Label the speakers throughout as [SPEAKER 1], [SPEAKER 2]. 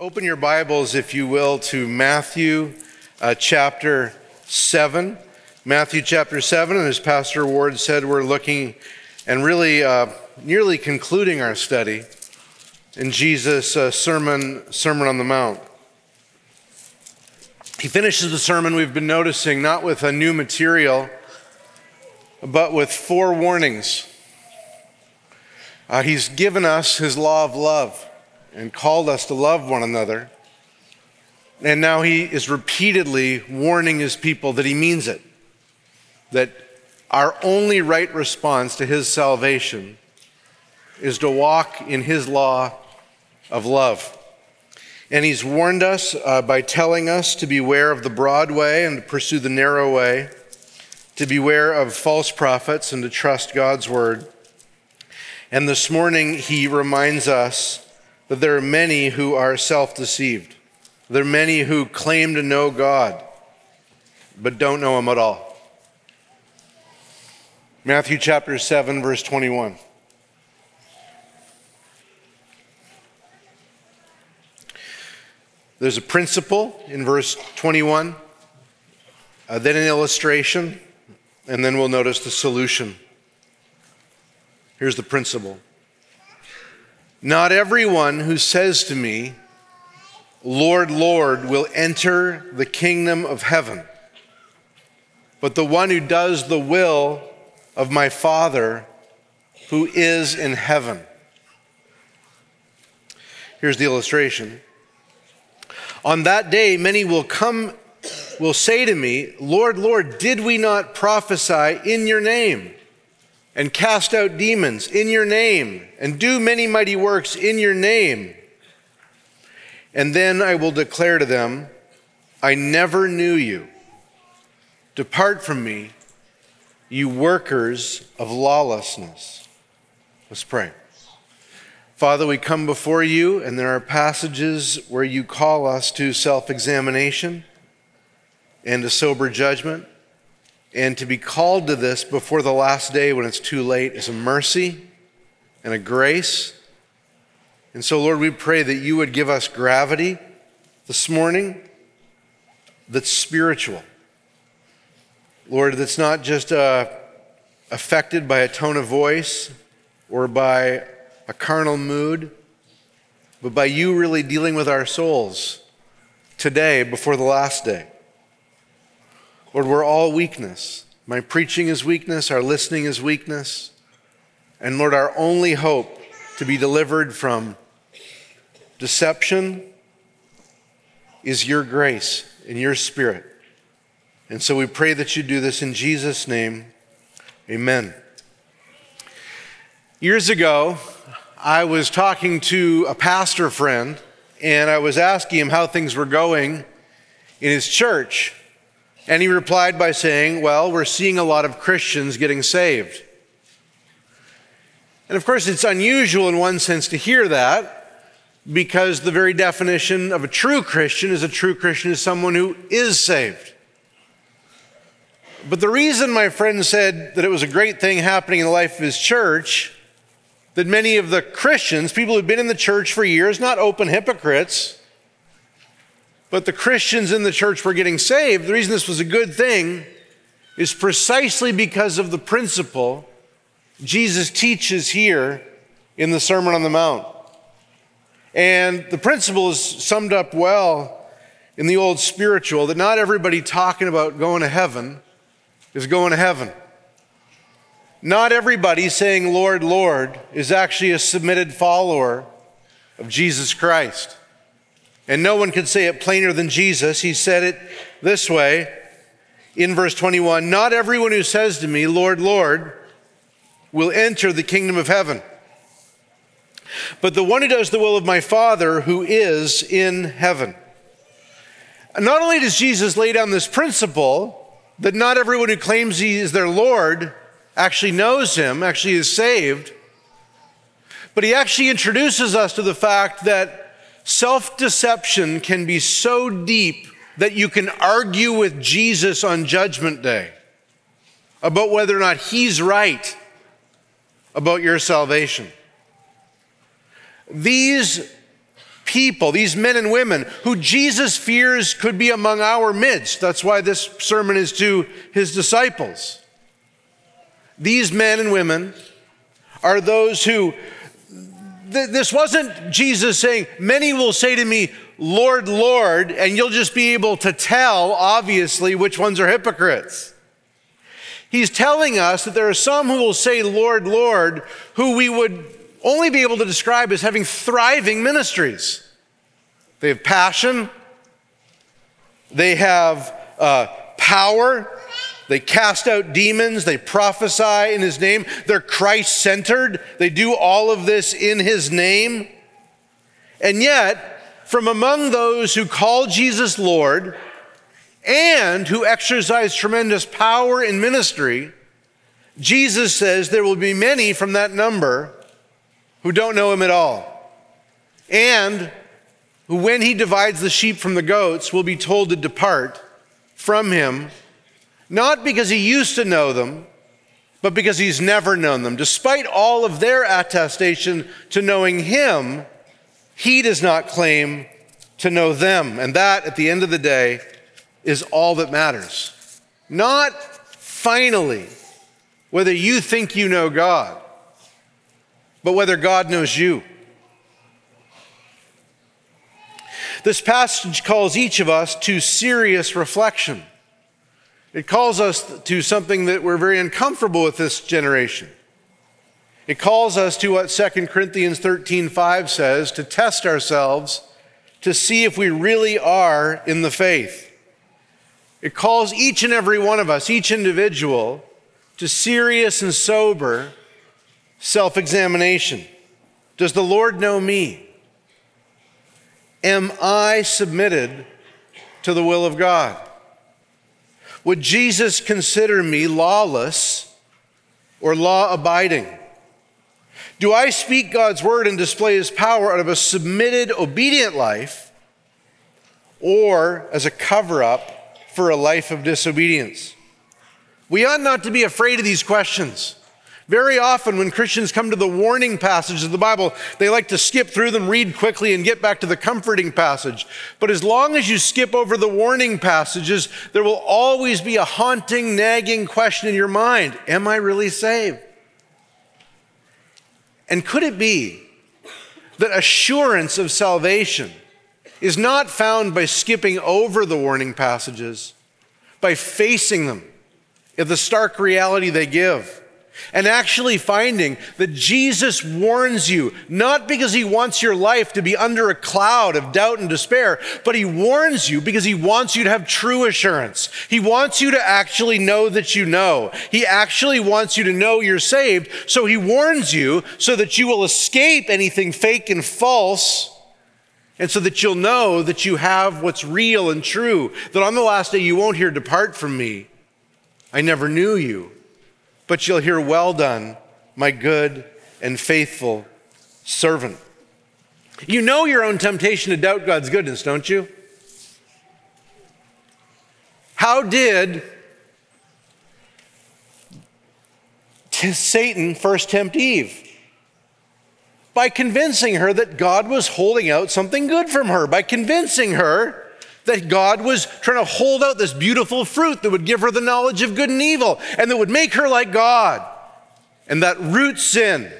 [SPEAKER 1] Open your Bibles, if you will, to Matthew uh, chapter 7. Matthew chapter 7, and as Pastor Ward said, we're looking and really uh, nearly concluding our study in Jesus' uh, sermon, sermon on the Mount. He finishes the sermon, we've been noticing, not with a new material, but with four warnings. Uh, he's given us his law of love and called us to love one another. And now he is repeatedly warning his people that he means it, that our only right response to his salvation is to walk in his law of love. And he's warned us uh, by telling us to beware of the broad way and to pursue the narrow way, to beware of false prophets and to trust God's word. And this morning, he reminds us that there are many who are self deceived. There are many who claim to know God, but don't know Him at all. Matthew chapter 7, verse 21. There's a principle in verse 21, uh, then an illustration, and then we'll notice the solution. Here's the principle not everyone who says to me, Lord, Lord, will enter the kingdom of heaven, but the one who does the will of my Father who is in heaven. Here's the illustration. On that day, many will come, will say to me, Lord, Lord, did we not prophesy in your name? And cast out demons in your name and do many mighty works in your name. And then I will declare to them, I never knew you. Depart from me, you workers of lawlessness. Let's pray. Father, we come before you, and there are passages where you call us to self examination and to sober judgment. And to be called to this before the last day when it's too late is a mercy and a grace. And so, Lord, we pray that you would give us gravity this morning that's spiritual. Lord, that's not just uh, affected by a tone of voice or by a carnal mood, but by you really dealing with our souls today before the last day. Lord, we're all weakness. My preaching is weakness, our listening is weakness. And Lord, our only hope to be delivered from deception is your grace and your spirit. And so we pray that you do this in Jesus' name. Amen. Years ago, I was talking to a pastor friend, and I was asking him how things were going in his church. And he replied by saying, Well, we're seeing a lot of Christians getting saved. And of course, it's unusual in one sense to hear that because the very definition of a true Christian is a true Christian is someone who is saved. But the reason my friend said that it was a great thing happening in the life of his church, that many of the Christians, people who've been in the church for years, not open hypocrites, but the Christians in the church were getting saved, the reason this was a good thing is precisely because of the principle Jesus teaches here in the Sermon on the Mount. And the principle is summed up well in the old spiritual that not everybody talking about going to heaven is going to heaven. Not everybody saying, Lord, Lord, is actually a submitted follower of Jesus Christ. And no one could say it plainer than Jesus. He said it this way in verse 21 Not everyone who says to me, Lord, Lord, will enter the kingdom of heaven, but the one who does the will of my Father who is in heaven. Not only does Jesus lay down this principle that not everyone who claims he is their Lord actually knows him, actually is saved, but he actually introduces us to the fact that Self deception can be so deep that you can argue with Jesus on Judgment Day about whether or not he's right about your salvation. These people, these men and women who Jesus fears could be among our midst. That's why this sermon is to his disciples. These men and women are those who, th- this wasn't Jesus saying, Many will say to me, Lord, Lord, and you'll just be able to tell, obviously, which ones are hypocrites. He's telling us that there are some who will say, Lord, Lord, who we would only be able to describe as having thriving ministries. They have passion, they have uh, power, they cast out demons, they prophesy in his name, they're Christ centered, they do all of this in his name. And yet, from among those who call Jesus Lord and who exercise tremendous power in ministry, Jesus says there will be many from that number who don't know him at all. And who, when he divides the sheep from the goats, will be told to depart from him, not because he used to know them, but because he's never known them. Despite all of their attestation to knowing him, he does not claim to know them. And that, at the end of the day, is all that matters. Not finally whether you think you know God, but whether God knows you. This passage calls each of us to serious reflection. It calls us to something that we're very uncomfortable with this generation. It calls us to what 2 Corinthians 13:5 says, to test ourselves to see if we really are in the faith. It calls each and every one of us, each individual, to serious and sober self examination. Does the Lord know me? Am I submitted to the will of God? Would Jesus consider me lawless or law abiding? Do I speak God's word and display his power out of a submitted, obedient life or as a cover up for a life of disobedience? We ought not to be afraid of these questions. Very often, when Christians come to the warning passages of the Bible, they like to skip through them, read quickly, and get back to the comforting passage. But as long as you skip over the warning passages, there will always be a haunting, nagging question in your mind Am I really saved? And could it be that assurance of salvation is not found by skipping over the warning passages, by facing them in the stark reality they give? And actually finding that Jesus warns you, not because he wants your life to be under a cloud of doubt and despair, but he warns you because he wants you to have true assurance. He wants you to actually know that you know. He actually wants you to know you're saved. So he warns you so that you will escape anything fake and false. And so that you'll know that you have what's real and true, that on the last day you won't hear, Depart from me. I never knew you but you'll hear, Well done, my good and faithful servant. You know your own temptation to doubt God's goodness, don't you? How did Satan first tempt Eve? By convincing her that God was holding out something good from her, by convincing her that God was trying to hold out this beautiful fruit that would give her the knowledge of good and evil and that would make her like God. And that root sin,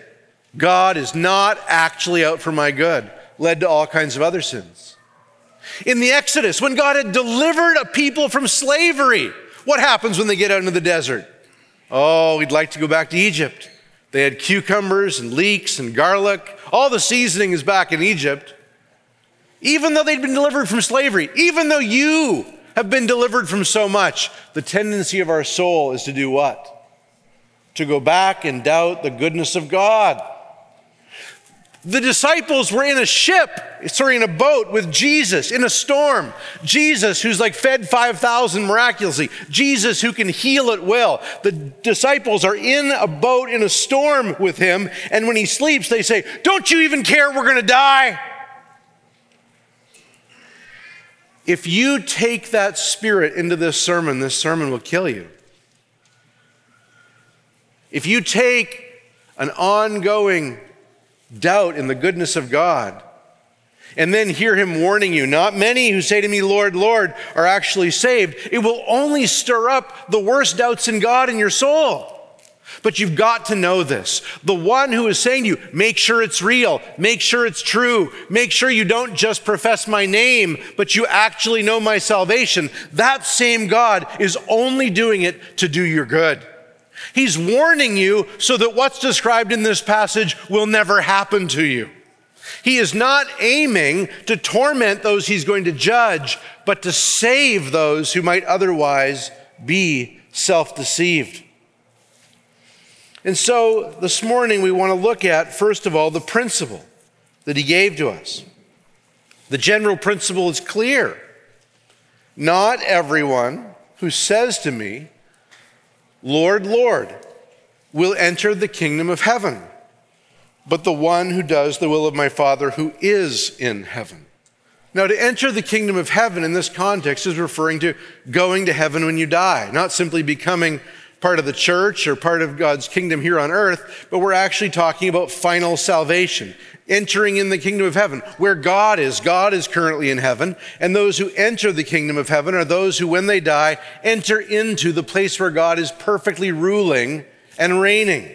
[SPEAKER 1] God is not actually out for my good, led to all kinds of other sins. In the Exodus, when God had delivered a people from slavery, what happens when they get out into the desert? Oh, we'd like to go back to Egypt. They had cucumbers and leeks and garlic. All the seasoning is back in Egypt even though they'd been delivered from slavery, even though you have been delivered from so much, the tendency of our soul is to do what? To go back and doubt the goodness of God. The disciples were in a ship, sorry, in a boat with Jesus in a storm. Jesus, who's like fed 5,000 miraculously. Jesus, who can heal at will. The disciples are in a boat in a storm with him, and when he sleeps, they say, Don't you even care we're going to die? If you take that spirit into this sermon, this sermon will kill you. If you take an ongoing doubt in the goodness of God, and then hear him warning you, not many who say to me, Lord, Lord, are actually saved, it will only stir up the worst doubts in God in your soul. But you've got to know this. The one who is saying to you, make sure it's real, make sure it's true, make sure you don't just profess my name, but you actually know my salvation, that same God is only doing it to do your good. He's warning you so that what's described in this passage will never happen to you. He is not aiming to torment those he's going to judge, but to save those who might otherwise be self deceived. And so this morning we want to look at, first of all, the principle that he gave to us. The general principle is clear. Not everyone who says to me, Lord, Lord, will enter the kingdom of heaven, but the one who does the will of my Father who is in heaven. Now, to enter the kingdom of heaven in this context is referring to going to heaven when you die, not simply becoming part of the church or part of God's kingdom here on earth, but we're actually talking about final salvation, entering in the kingdom of heaven, where God is. God is currently in heaven, and those who enter the kingdom of heaven are those who, when they die, enter into the place where God is perfectly ruling and reigning.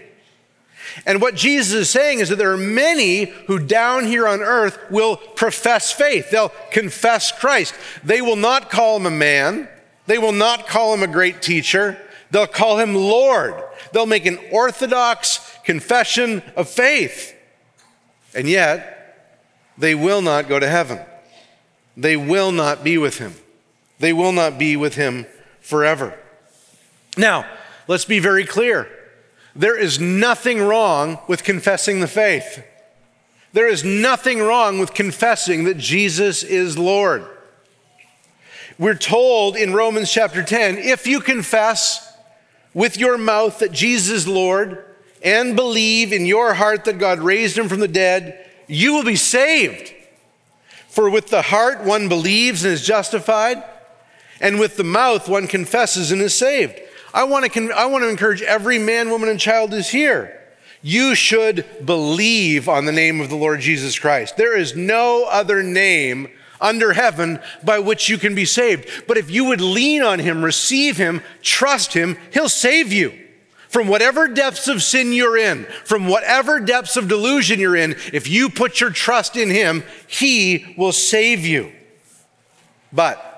[SPEAKER 1] And what Jesus is saying is that there are many who down here on earth will profess faith. They'll confess Christ. They will not call him a man. They will not call him a great teacher. They'll call him Lord. They'll make an orthodox confession of faith. And yet, they will not go to heaven. They will not be with him. They will not be with him forever. Now, let's be very clear. There is nothing wrong with confessing the faith. There is nothing wrong with confessing that Jesus is Lord. We're told in Romans chapter 10 if you confess with your mouth that Jesus is Lord and believe in your heart that God raised him from the dead, you will be saved. For with the heart one believes and is justified, and with the mouth one confesses and is saved. I want to, I want to encourage every man, woman, and child who's here. You should believe on the name of the Lord Jesus Christ. There is no other name under heaven by which you can be saved. But if you would lean on him, receive him, trust him, he'll save you. From whatever depths of sin you're in, from whatever depths of delusion you're in, if you put your trust in him, he will save you. But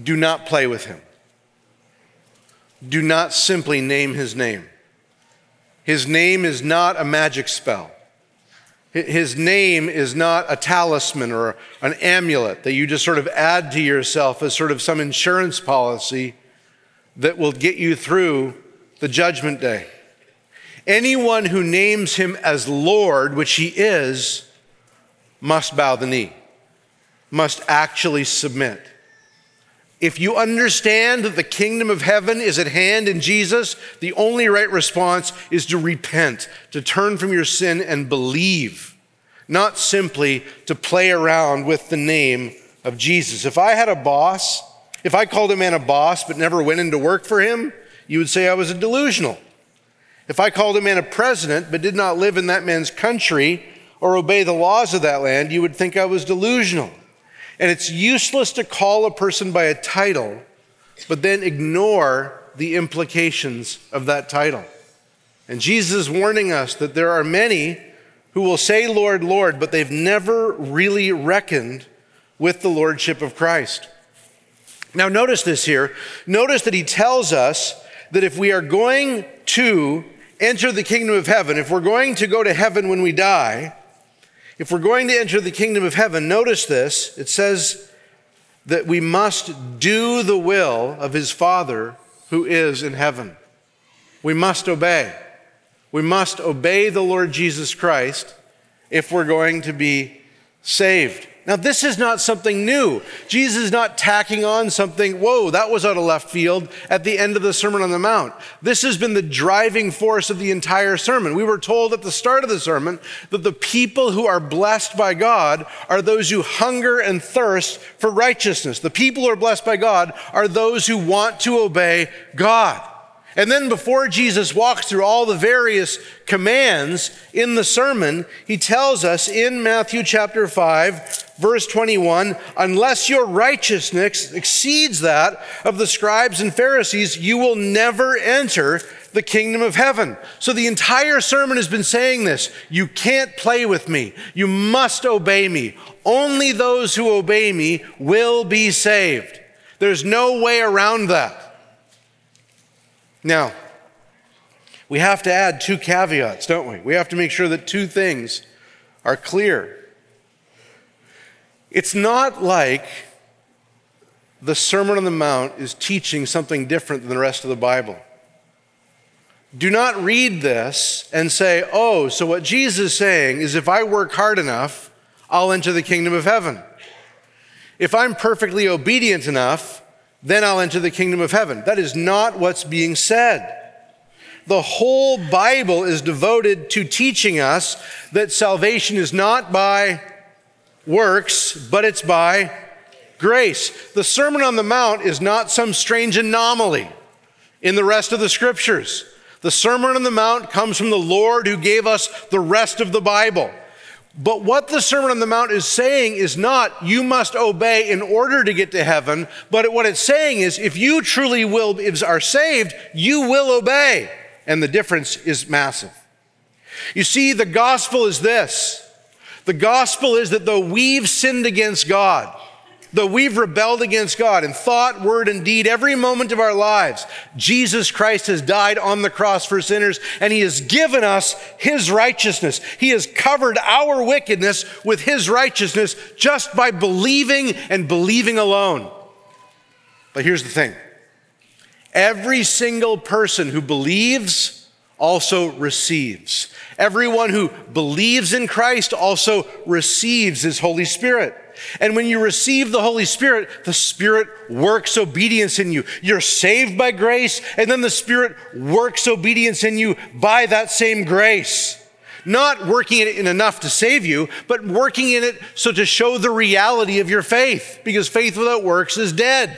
[SPEAKER 1] do not play with him. Do not simply name his name. His name is not a magic spell. His name is not a talisman or an amulet that you just sort of add to yourself as sort of some insurance policy that will get you through the judgment day. Anyone who names him as Lord, which he is, must bow the knee, must actually submit. If you understand that the kingdom of heaven is at hand in Jesus, the only right response is to repent, to turn from your sin and believe, not simply to play around with the name of Jesus. If I had a boss, if I called a man a boss but never went into work for him, you would say I was a delusional. If I called a man a president but did not live in that man's country or obey the laws of that land, you would think I was delusional. And it's useless to call a person by a title, but then ignore the implications of that title. And Jesus is warning us that there are many who will say, Lord, Lord, but they've never really reckoned with the Lordship of Christ. Now, notice this here. Notice that he tells us that if we are going to enter the kingdom of heaven, if we're going to go to heaven when we die, if we're going to enter the kingdom of heaven, notice this. It says that we must do the will of his Father who is in heaven. We must obey. We must obey the Lord Jesus Christ if we're going to be saved. Now, this is not something new. Jesus is not tacking on something, whoa, that was out of left field at the end of the Sermon on the Mount. This has been the driving force of the entire sermon. We were told at the start of the sermon that the people who are blessed by God are those who hunger and thirst for righteousness. The people who are blessed by God are those who want to obey God. And then, before Jesus walks through all the various commands in the sermon, he tells us in Matthew chapter 5, verse 21 unless your righteousness exceeds that of the scribes and Pharisees, you will never enter the kingdom of heaven. So the entire sermon has been saying this you can't play with me, you must obey me. Only those who obey me will be saved. There's no way around that. Now, we have to add two caveats, don't we? We have to make sure that two things are clear. It's not like the Sermon on the Mount is teaching something different than the rest of the Bible. Do not read this and say, oh, so what Jesus is saying is if I work hard enough, I'll enter the kingdom of heaven. If I'm perfectly obedient enough, then I'll enter the kingdom of heaven. That is not what's being said. The whole Bible is devoted to teaching us that salvation is not by works, but it's by grace. The Sermon on the Mount is not some strange anomaly in the rest of the scriptures. The Sermon on the Mount comes from the Lord who gave us the rest of the Bible. But what the Sermon on the Mount is saying is not you must obey in order to get to heaven, but what it's saying is if you truly will are saved, you will obey. And the difference is massive. You see, the gospel is this. The gospel is that though we've sinned against God, Though we've rebelled against God in thought, word, and deed every moment of our lives, Jesus Christ has died on the cross for sinners and he has given us his righteousness. He has covered our wickedness with his righteousness just by believing and believing alone. But here's the thing every single person who believes also receives. Everyone who believes in Christ also receives his Holy Spirit. And when you receive the Holy Spirit, the Spirit works obedience in you. You're saved by grace, and then the Spirit works obedience in you by that same grace. Not working it in enough to save you, but working in it so to show the reality of your faith, because faith without works is dead.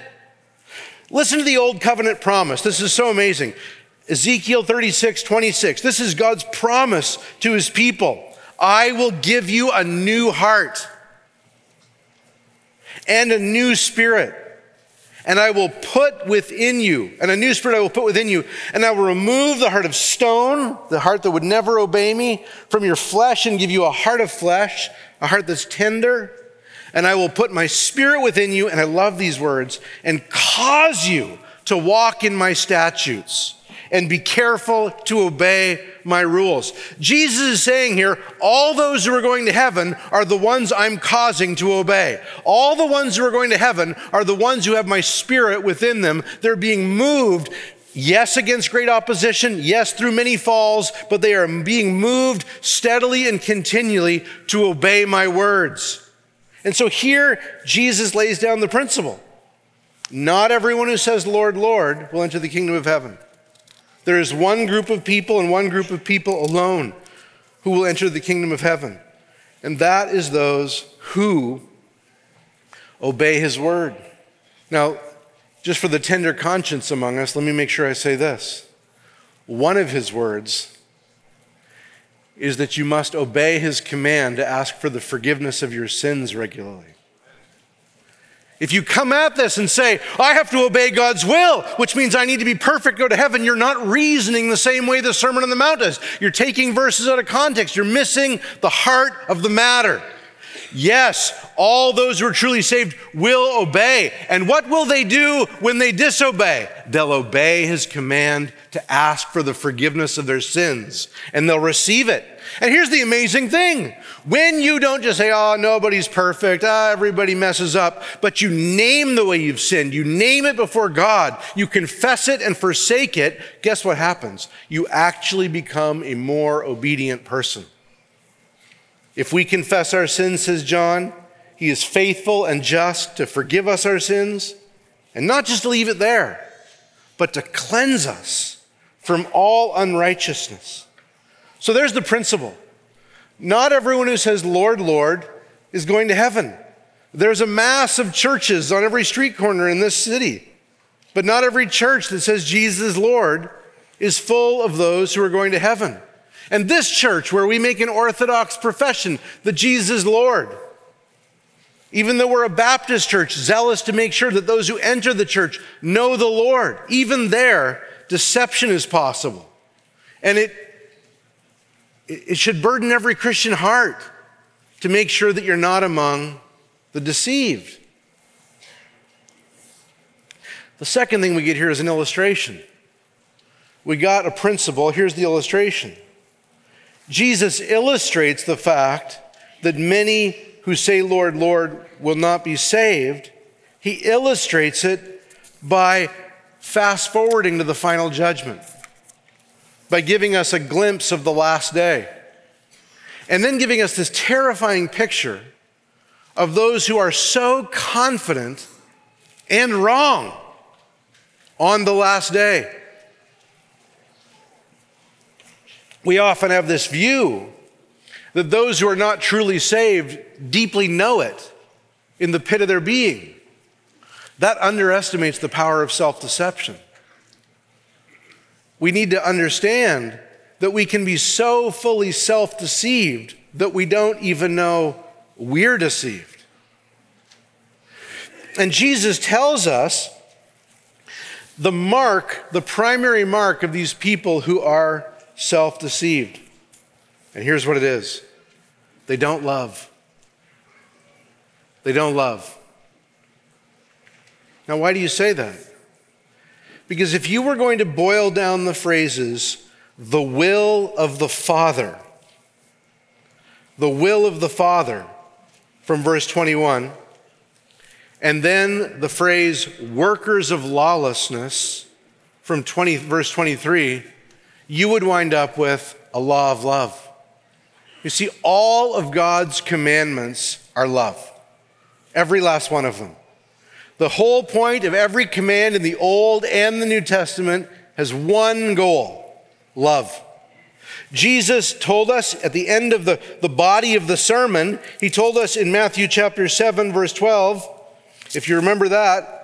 [SPEAKER 1] Listen to the old covenant promise. This is so amazing. Ezekiel 36, 26. This is God's promise to his people. I will give you a new heart and a new spirit. And I will put within you, and a new spirit I will put within you, and I will remove the heart of stone, the heart that would never obey me, from your flesh and give you a heart of flesh, a heart that's tender. And I will put my spirit within you, and I love these words, and cause you to walk in my statutes and be careful to obey my rules. Jesus is saying here, all those who are going to heaven are the ones I'm causing to obey. All the ones who are going to heaven are the ones who have my spirit within them. They're being moved Yes, against great opposition. Yes, through many falls, but they are being moved steadily and continually to obey my words. And so here, Jesus lays down the principle. Not everyone who says, Lord, Lord, will enter the kingdom of heaven. There is one group of people and one group of people alone who will enter the kingdom of heaven, and that is those who obey his word. Now, just for the tender conscience among us, let me make sure I say this. One of his words is that you must obey his command to ask for the forgiveness of your sins regularly. If you come at this and say, I have to obey God's will, which means I need to be perfect, go to heaven, you're not reasoning the same way the Sermon on the Mount does. You're taking verses out of context. You're missing the heart of the matter. Yes, all those who are truly saved will obey. And what will they do when they disobey? They'll obey his command to ask for the forgiveness of their sins, and they'll receive it. And here's the amazing thing when you don't just say, oh, nobody's perfect, ah, everybody messes up, but you name the way you've sinned, you name it before God, you confess it and forsake it, guess what happens? You actually become a more obedient person. If we confess our sins, says John, he is faithful and just to forgive us our sins, and not just to leave it there, but to cleanse us from all unrighteousness. So there's the principle. Not everyone who says, Lord, Lord, is going to heaven. There's a mass of churches on every street corner in this city, but not every church that says Jesus Lord is full of those who are going to heaven. And this church, where we make an orthodox profession that Jesus Lord, even though we're a Baptist church, zealous to make sure that those who enter the church know the Lord, even there, deception is possible. And it, it should burden every Christian heart to make sure that you're not among the deceived. The second thing we get here is an illustration. We got a principle. Here's the illustration Jesus illustrates the fact that many who say, Lord, Lord, will not be saved. He illustrates it by fast forwarding to the final judgment, by giving us a glimpse of the last day, and then giving us this terrifying picture of those who are so confident and wrong on the last day. We often have this view that those who are not truly saved deeply know it in the pit of their being. That underestimates the power of self deception. We need to understand that we can be so fully self deceived that we don't even know we're deceived. And Jesus tells us the mark, the primary mark of these people who are self deceived. And here's what it is they don't love. They don't love. Now, why do you say that? Because if you were going to boil down the phrases, the will of the Father, the will of the Father, from verse 21, and then the phrase workers of lawlessness from 20, verse 23, you would wind up with a law of love. You see, all of God's commandments are love, every last one of them. The whole point of every command in the Old and the New Testament has one goal love. Jesus told us at the end of the, the body of the sermon, he told us in Matthew chapter 7, verse 12, if you remember that,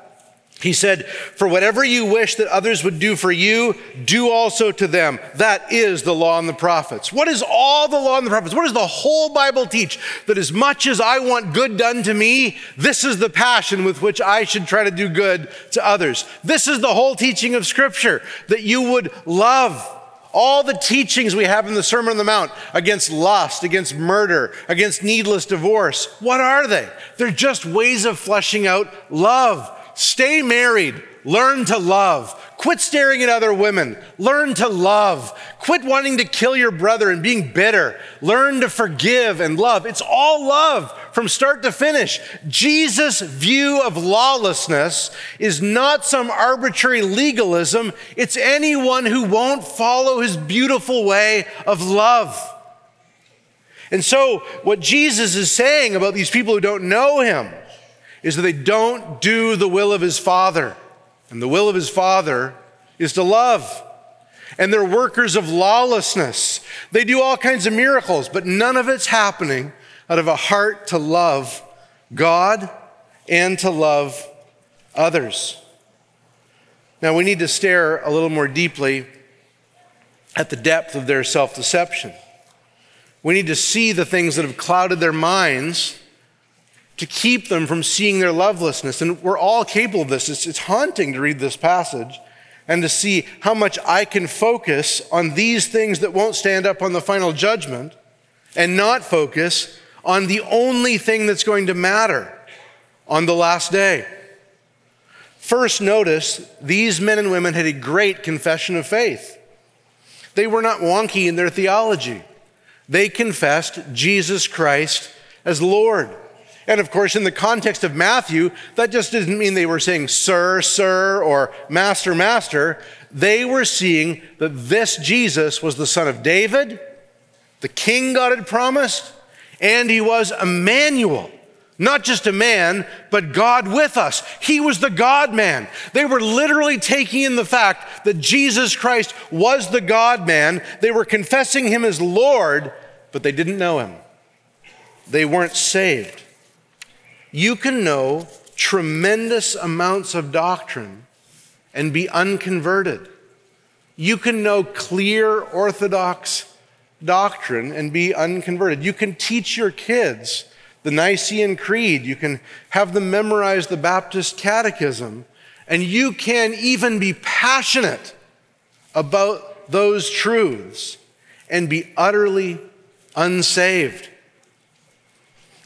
[SPEAKER 1] he said, For whatever you wish that others would do for you, do also to them. That is the law and the prophets. What is all the law and the prophets? What does the whole Bible teach? That as much as I want good done to me, this is the passion with which I should try to do good to others. This is the whole teaching of Scripture that you would love all the teachings we have in the Sermon on the Mount against lust, against murder, against needless divorce, what are they? They're just ways of fleshing out love. Stay married. Learn to love. Quit staring at other women. Learn to love. Quit wanting to kill your brother and being bitter. Learn to forgive and love. It's all love from start to finish. Jesus' view of lawlessness is not some arbitrary legalism, it's anyone who won't follow his beautiful way of love. And so, what Jesus is saying about these people who don't know him is that they don't do the will of his Father. And the will of his Father is to love. And they're workers of lawlessness. They do all kinds of miracles, but none of it's happening out of a heart to love God and to love others. Now, we need to stare a little more deeply at the depth of their self deception. We need to see the things that have clouded their minds to keep them from seeing their lovelessness. And we're all capable of this. It's, it's haunting to read this passage and to see how much I can focus on these things that won't stand up on the final judgment and not focus on the only thing that's going to matter on the last day. First, notice these men and women had a great confession of faith. They were not wonky in their theology. They confessed Jesus Christ as Lord. And of course, in the context of Matthew, that just didn't mean they were saying, Sir, Sir, or Master, Master. They were seeing that this Jesus was the Son of David, the King God had promised, and he was Emmanuel. Not just a man, but God with us. He was the God man. They were literally taking in the fact that Jesus Christ was the God man. They were confessing him as Lord, but they didn't know him. They weren't saved. You can know tremendous amounts of doctrine and be unconverted. You can know clear orthodox doctrine and be unconverted. You can teach your kids the Nicene Creed. You can have them memorize the Baptist Catechism. And you can even be passionate about those truths and be utterly unsaved.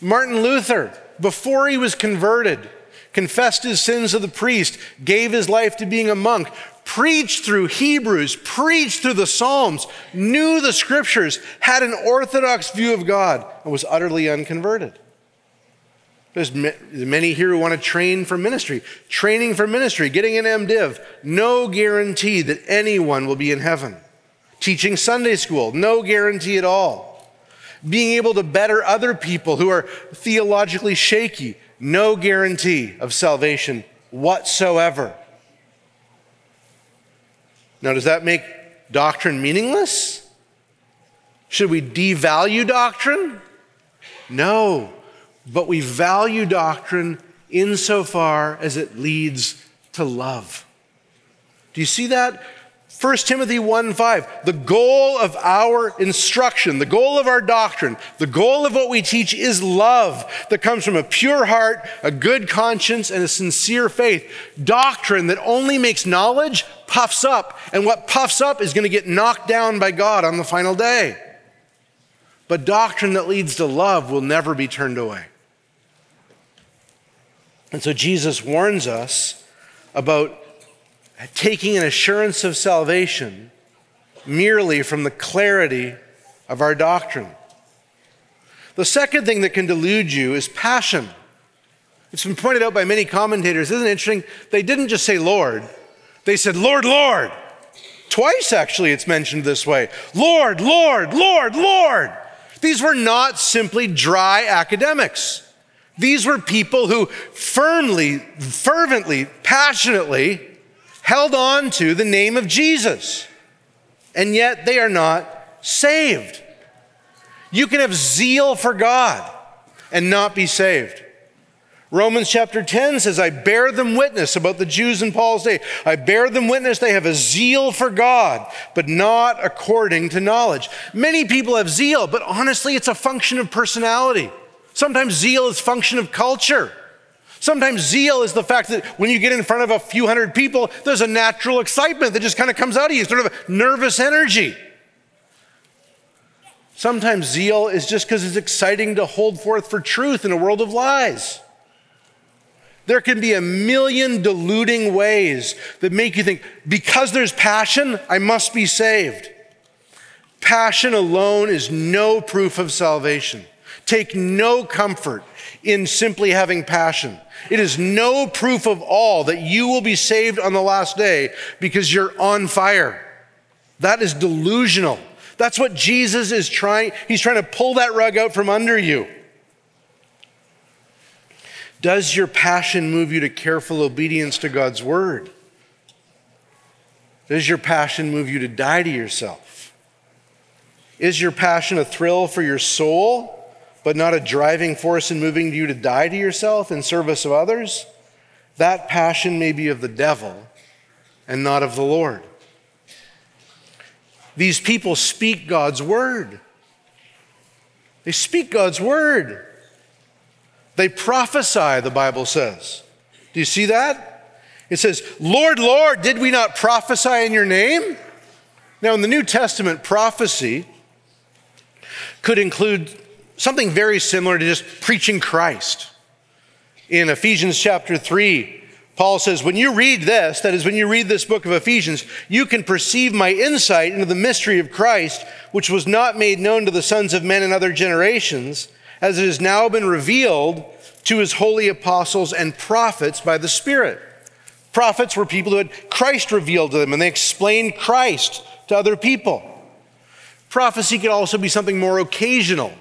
[SPEAKER 1] Martin Luther, before he was converted, confessed his sins to the priest, gave his life to being a monk, preached through Hebrews, preached through the Psalms, knew the scriptures, had an orthodox view of God, and was utterly unconverted. There's many here who want to train for ministry. Training for ministry, getting an MDiv, no guarantee that anyone will be in heaven. Teaching Sunday school, no guarantee at all. Being able to better other people who are theologically shaky, no guarantee of salvation whatsoever. Now, does that make doctrine meaningless? Should we devalue doctrine? No but we value doctrine insofar as it leads to love. Do you see that? 1 Timothy 1 5, the goal of our instruction, the goal of our doctrine, the goal of what we teach is love that comes from a pure heart, a good conscience, and a sincere faith. Doctrine that only makes knowledge puffs up, and what puffs up is going to get knocked down by God on the final day. But doctrine that leads to love will never be turned away. And so Jesus warns us about taking an assurance of salvation merely from the clarity of our doctrine. The second thing that can delude you is passion. It's been pointed out by many commentators. Isn't it interesting? They didn't just say Lord, they said, Lord, Lord. Twice, actually, it's mentioned this way Lord, Lord, Lord, Lord. These were not simply dry academics. These were people who firmly, fervently, passionately held on to the name of Jesus, and yet they are not saved. You can have zeal for God and not be saved. Romans chapter 10 says, I bear them witness about the Jews in Paul's day. I bear them witness they have a zeal for God, but not according to knowledge. Many people have zeal, but honestly, it's a function of personality. Sometimes zeal is function of culture. Sometimes zeal is the fact that when you get in front of a few hundred people, there's a natural excitement that just kind of comes out of you, sort of a nervous energy. Sometimes zeal is just because it's exciting to hold forth for truth in a world of lies. There can be a million deluding ways that make you think, because there's passion, I must be saved. Passion alone is no proof of salvation. Take no comfort in simply having passion. It is no proof of all that you will be saved on the last day because you're on fire. That is delusional. That's what Jesus is trying. He's trying to pull that rug out from under you. Does your passion move you to careful obedience to God's word? Does your passion move you to die to yourself? Is your passion a thrill for your soul? But not a driving force in moving you to die to yourself in service of others, that passion may be of the devil and not of the Lord. These people speak God's word. They speak God's word. They prophesy, the Bible says. Do you see that? It says, Lord, Lord, did we not prophesy in your name? Now, in the New Testament, prophecy could include something very similar to just preaching Christ. In Ephesians chapter 3, Paul says, When you read this, that is, when you read this book of Ephesians, you can perceive my insight into the mystery of Christ, which was not made known to the sons of men in other generations, as it has now been revealed to his holy apostles and prophets by the Spirit. Prophets were people who had Christ revealed to them, and they explained Christ to other people. Prophecy could also be something more occasional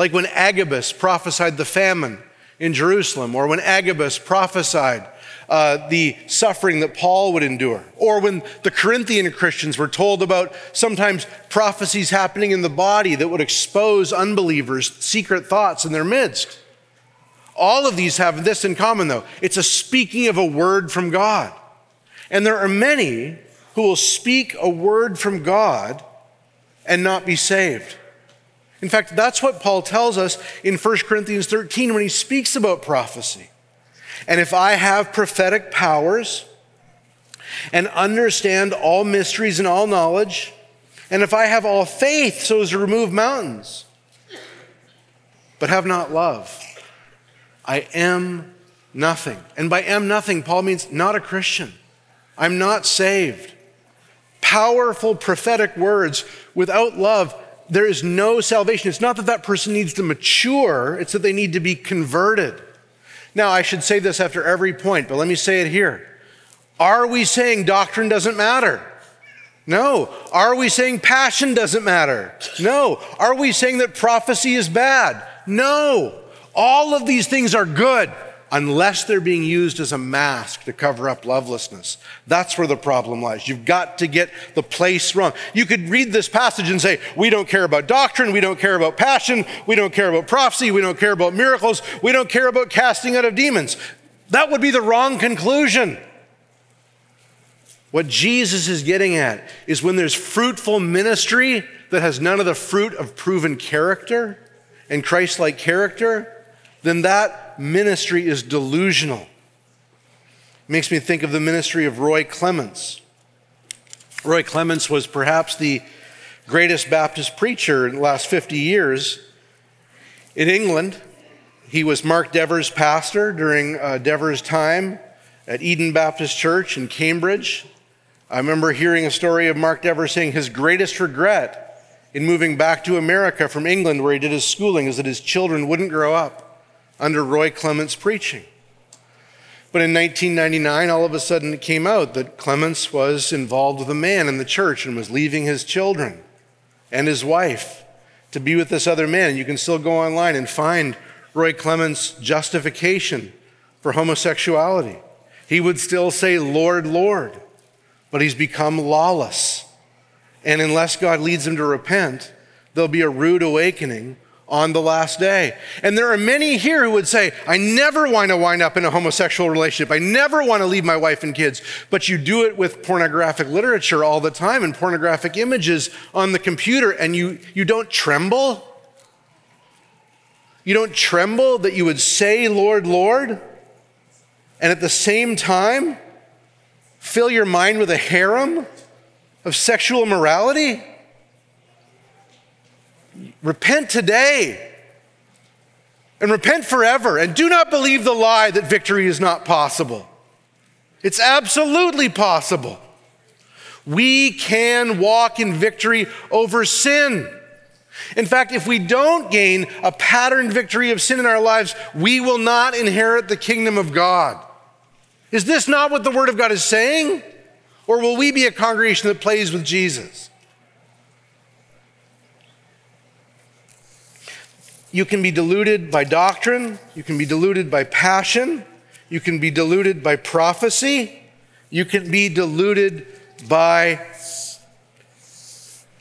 [SPEAKER 1] like when Agabus prophesied the famine in Jerusalem, or when Agabus prophesied uh, the suffering that Paul would endure, or when the Corinthian Christians were told about sometimes prophecies happening in the body that would expose unbelievers' secret thoughts in their midst. All of these have this in common, though it's a speaking of a word from God. And there are many who will speak a word from God and not be saved. In fact, that's what Paul tells us in 1 Corinthians 13 when he speaks about prophecy. And if I have prophetic powers and understand all mysteries and all knowledge, and if I have all faith so as to remove mountains, but have not love, I am nothing. And by am nothing, Paul means not a Christian. I'm not saved. Powerful prophetic words without love there is no salvation. It's not that that person needs to mature, it's that they need to be converted. Now, I should say this after every point, but let me say it here. Are we saying doctrine doesn't matter? No. Are we saying passion doesn't matter? No. Are we saying that prophecy is bad? No. All of these things are good unless they're being used as a mask to cover up lovelessness. That's where the problem lies. You've got to get the place wrong. You could read this passage and say, We don't care about doctrine, we don't care about passion, we don't care about prophecy, we don't care about miracles, we don't care about casting out of demons. That would be the wrong conclusion. What Jesus is getting at is when there's fruitful ministry that has none of the fruit of proven character and Christ like character, then that ministry is delusional. Makes me think of the ministry of Roy Clements. Roy Clements was perhaps the greatest Baptist preacher in the last 50 years. In England, he was Mark Dever's pastor during uh, Dever's time at Eden Baptist Church in Cambridge. I remember hearing a story of Mark Dever saying his greatest regret in moving back to America from England, where he did his schooling, is that his children wouldn't grow up under Roy Clements' preaching. But in 1999, all of a sudden it came out that Clements was involved with a man in the church and was leaving his children and his wife to be with this other man. You can still go online and find Roy Clements' justification for homosexuality. He would still say, Lord, Lord, but he's become lawless. And unless God leads him to repent, there'll be a rude awakening on the last day. And there are many here who would say, I never want to wind up in a homosexual relationship. I never want to leave my wife and kids. But you do it with pornographic literature all the time and pornographic images on the computer, and you, you don't tremble. You don't tremble that you would say, Lord, Lord, and at the same time fill your mind with a harem of sexual morality? Repent today and repent forever. And do not believe the lie that victory is not possible. It's absolutely possible. We can walk in victory over sin. In fact, if we don't gain a pattern victory of sin in our lives, we will not inherit the kingdom of God. Is this not what the Word of God is saying? Or will we be a congregation that plays with Jesus? You can be deluded by doctrine, you can be deluded by passion, you can be deluded by prophecy, you can be deluded by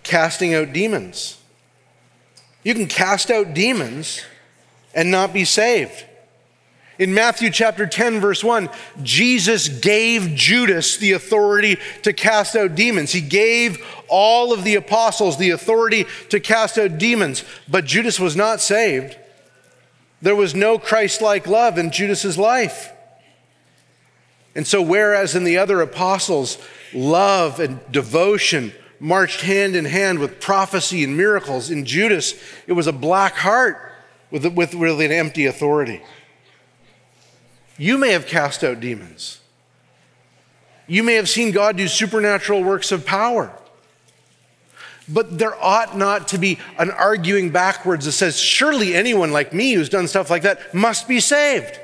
[SPEAKER 1] casting out demons. You can cast out demons and not be saved. In Matthew chapter 10, verse 1, Jesus gave Judas the authority to cast out demons. He gave all of the apostles the authority to cast out demons, but Judas was not saved. There was no Christ like love in Judas's life. And so, whereas in the other apostles, love and devotion marched hand in hand with prophecy and miracles, in Judas, it was a black heart with, with, with an empty authority. You may have cast out demons. You may have seen God do supernatural works of power. But there ought not to be an arguing backwards that says, surely anyone like me who's done stuff like that must be saved.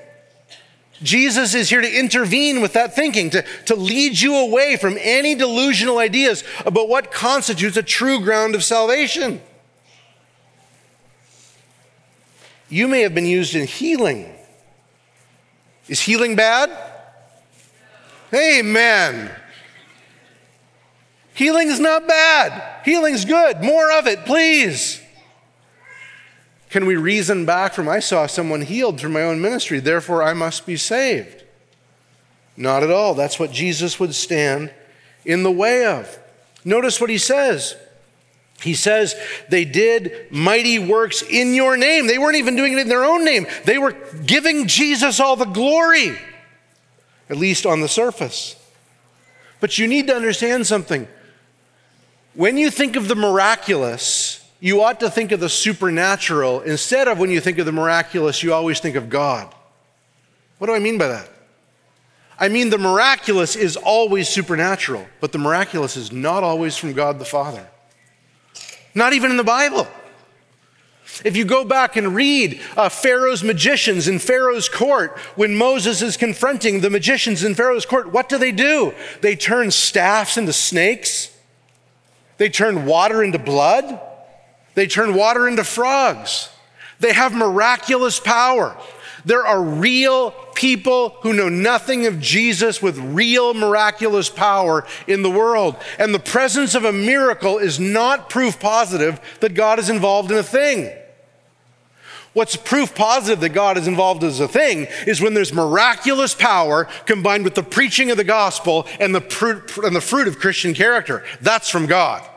[SPEAKER 1] Jesus is here to intervene with that thinking, to, to lead you away from any delusional ideas about what constitutes a true ground of salvation. You may have been used in healing is healing bad? Amen. Healing is not bad. Healing's good. More of it, please. Can we reason back from, I saw someone healed through my own ministry, therefore I must be saved? Not at all. That's what Jesus would stand in the way of. Notice what he says. He says they did mighty works in your name. They weren't even doing it in their own name, they were giving Jesus all the glory, at least on the surface. But you need to understand something. When you think of the miraculous, you ought to think of the supernatural. Instead of when you think of the miraculous, you always think of God. What do I mean by that? I mean, the miraculous is always supernatural, but the miraculous is not always from God the Father. Not even in the Bible. If you go back and read uh, Pharaoh's magicians in Pharaoh's court, when Moses is confronting the magicians in Pharaoh's court, what do they do? They turn staffs into snakes, they turn water into blood, they turn water into frogs. They have miraculous power. There are real people who know nothing of Jesus with real miraculous power in the world. And the presence of a miracle is not proof positive that God is involved in a thing. What's proof positive that God is involved as a thing is when there's miraculous power combined with the preaching of the gospel and the fruit, and the fruit of Christian character. That's from God.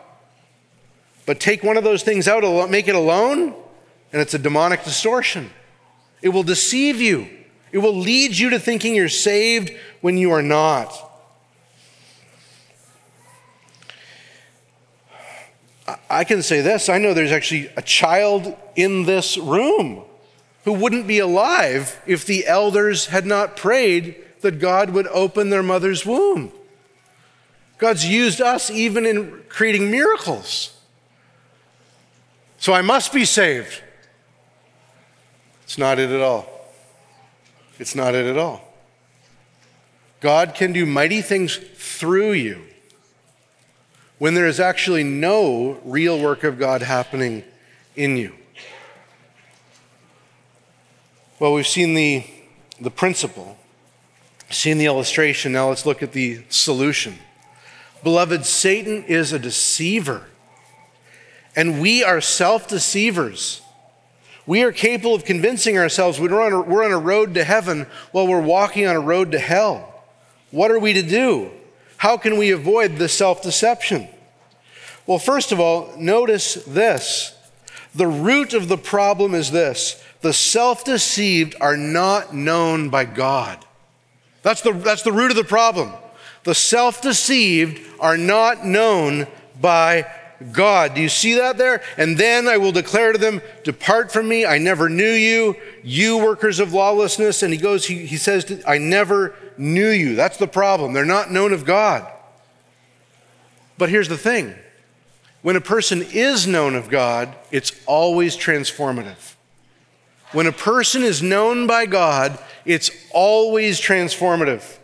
[SPEAKER 1] But take one of those things out, make it alone, and it's a demonic distortion. It will deceive you. It will lead you to thinking you're saved when you are not. I can say this I know there's actually a child in this room who wouldn't be alive if the elders had not prayed that God would open their mother's womb. God's used us even in creating miracles. So I must be saved. It's not it at all. It's not it at all. God can do mighty things through you when there is actually no real work of God happening in you. Well, we've seen the, the principle, seen the illustration. Now let's look at the solution. Beloved, Satan is a deceiver, and we are self deceivers. We are capable of convincing ourselves we're on, a, we're on a road to heaven while we're walking on a road to hell. What are we to do? How can we avoid this self deception? Well, first of all, notice this. The root of the problem is this the self deceived are not known by God. That's the, that's the root of the problem. The self deceived are not known by God. Do you see that there? And then I will declare to them, Depart from me, I never knew you, you workers of lawlessness. And he goes, he, he says, I never knew you. That's the problem. They're not known of God. But here's the thing when a person is known of God, it's always transformative. When a person is known by God, it's always transformative.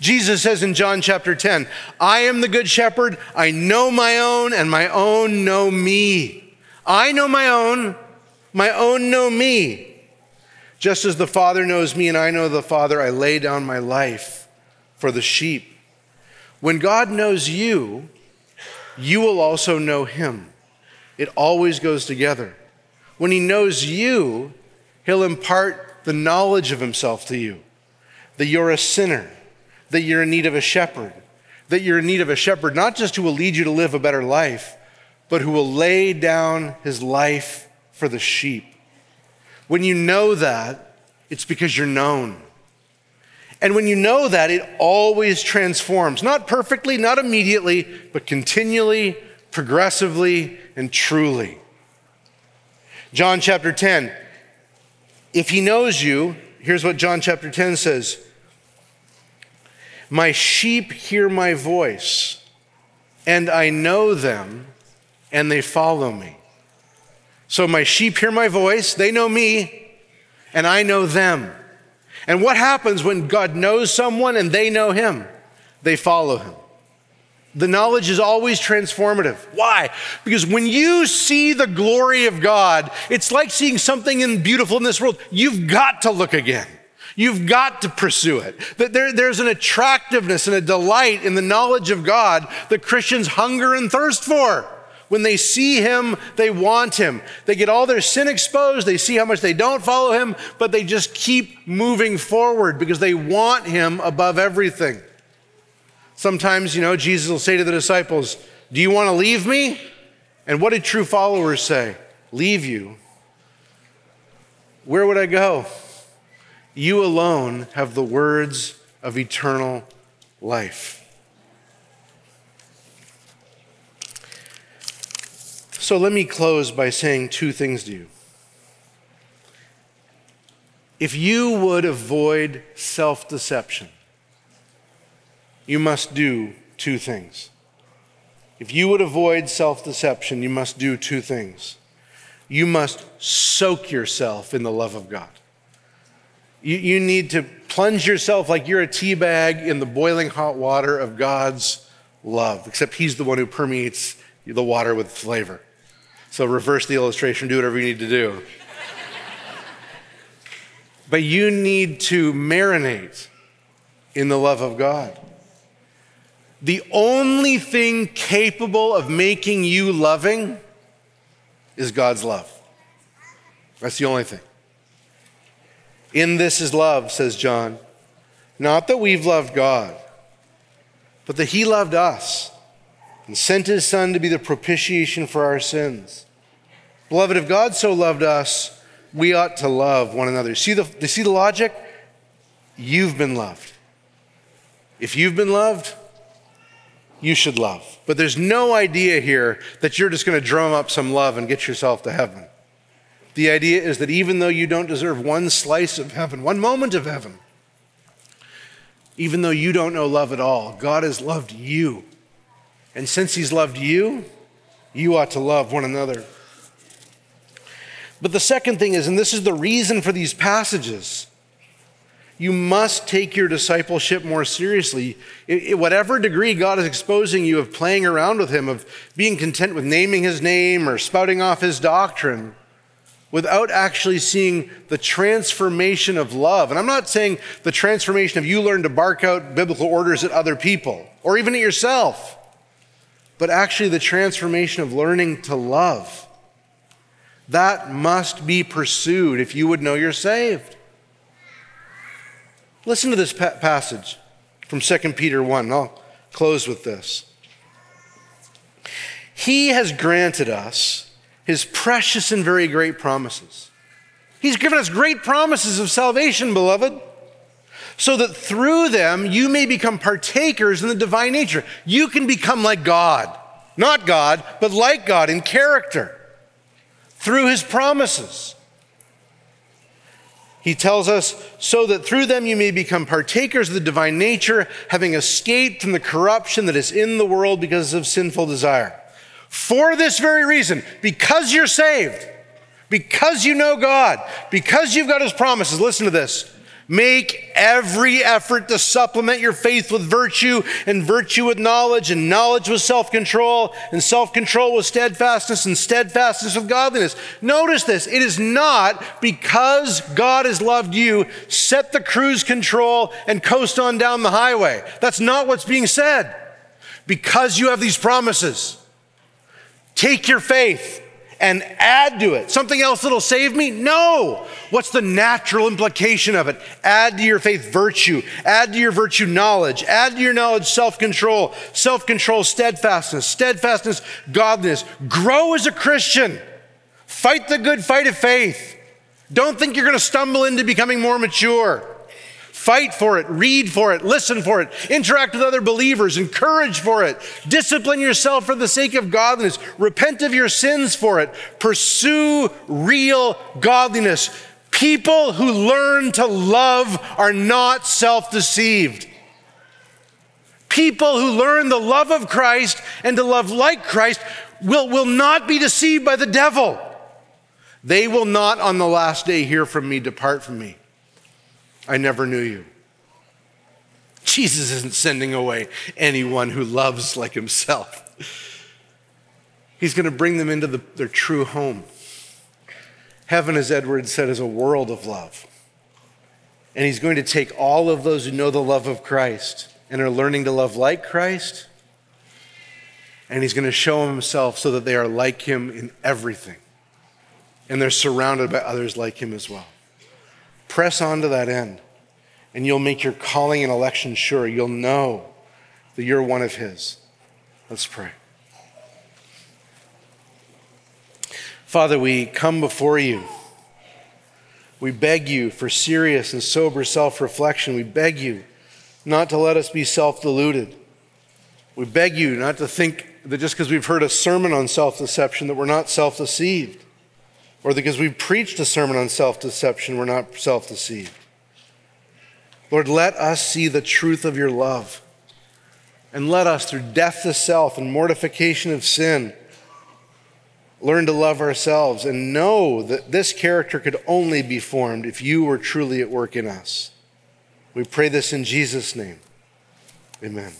[SPEAKER 1] Jesus says in John chapter 10, I am the good shepherd. I know my own, and my own know me. I know my own, my own know me. Just as the Father knows me and I know the Father, I lay down my life for the sheep. When God knows you, you will also know him. It always goes together. When he knows you, he'll impart the knowledge of himself to you that you're a sinner that you're in need of a shepherd, that you're in need of a shepherd, not just who will lead you to live a better life, but who will lay down his life for the sheep. When you know that, it's because you're known. And when you know that, it always transforms. Not perfectly, not immediately, but continually, progressively, and truly. John chapter 10. If he knows you, here's what John chapter 10 says my sheep hear my voice, and I know them, and they follow me. So my sheep hear my voice, they know me, and I know them. And what happens when God knows someone and they know him? They follow him. The knowledge is always transformative. Why? Because when you see the glory of God, it's like seeing something beautiful in this world. You've got to look again. You've got to pursue it. That there, there's an attractiveness and a delight in the knowledge of God that Christians hunger and thirst for. When they see him, they want him. They get all their sin exposed. They see how much they don't follow him, but they just keep moving forward because they want him above everything. Sometimes, you know, Jesus will say to the disciples, Do you want to leave me? And what did true followers say? Leave you. Where would I go? You alone have the words of eternal life. So let me close by saying two things to you. If you would avoid self deception, you must do two things. If you would avoid self deception, you must do two things. You must soak yourself in the love of God. You, you need to plunge yourself like you're a tea bag in the boiling hot water of God's love, except He's the one who permeates the water with flavor. So reverse the illustration, do whatever you need to do. but you need to marinate in the love of God. The only thing capable of making you loving is God's love. That's the only thing. In this is love, says John. Not that we've loved God, but that He loved us and sent His Son to be the propitiation for our sins. Beloved, if God so loved us, we ought to love one another. See the, see the logic? You've been loved. If you've been loved, you should love. But there's no idea here that you're just going to drum up some love and get yourself to heaven. The idea is that even though you don't deserve one slice of heaven, one moment of heaven, even though you don't know love at all, God has loved you. And since He's loved you, you ought to love one another. But the second thing is, and this is the reason for these passages, you must take your discipleship more seriously. Whatever degree God is exposing you of playing around with Him, of being content with naming His name or spouting off His doctrine, without actually seeing the transformation of love. And I'm not saying the transformation of you learn to bark out biblical orders at other people or even at yourself, but actually the transformation of learning to love. That must be pursued if you would know you're saved. Listen to this pa- passage from 2 Peter 1. I'll close with this. He has granted us his precious and very great promises. He's given us great promises of salvation, beloved, so that through them you may become partakers in the divine nature. You can become like God. Not God, but like God in character through his promises. He tells us, so that through them you may become partakers of the divine nature, having escaped from the corruption that is in the world because of sinful desire. For this very reason, because you're saved, because you know God, because you've got his promises, listen to this. Make every effort to supplement your faith with virtue, and virtue with knowledge, and knowledge with self control, and self control with steadfastness, and steadfastness with godliness. Notice this it is not because God has loved you, set the cruise control and coast on down the highway. That's not what's being said. Because you have these promises, take your faith and add to it. Something else that'll save me? No. What's the natural implication of it? Add to your faith virtue, add to your virtue knowledge, add to your knowledge self control, self control steadfastness, steadfastness godliness. Grow as a Christian. Fight the good fight of faith. Don't think you're going to stumble into becoming more mature. Fight for it, read for it, listen for it, interact with other believers, encourage for it, discipline yourself for the sake of godliness, repent of your sins for it, pursue real godliness. People who learn to love are not self deceived. People who learn the love of Christ and to love like Christ will, will not be deceived by the devil. They will not on the last day hear from me, depart from me. I never knew you. Jesus isn't sending away anyone who loves like himself. He's going to bring them into the, their true home. Heaven, as Edwards said, is a world of love. And he's going to take all of those who know the love of Christ and are learning to love like Christ, and he's going to show himself so that they are like him in everything. And they're surrounded by others like him as well. Press on to that end, and you'll make your calling and election sure. You'll know that you're one of His. Let's pray. Father, we come before you. We beg you for serious and sober self reflection. We beg you not to let us be self deluded. We beg you not to think that just because we've heard a sermon on self deception that we're not self deceived, or because we've preached a sermon on self deception, we're not self deceived. Lord, let us see the truth of your love. And let us, through death to self and mortification of sin, learn to love ourselves and know that this character could only be formed if you were truly at work in us. We pray this in Jesus' name. Amen.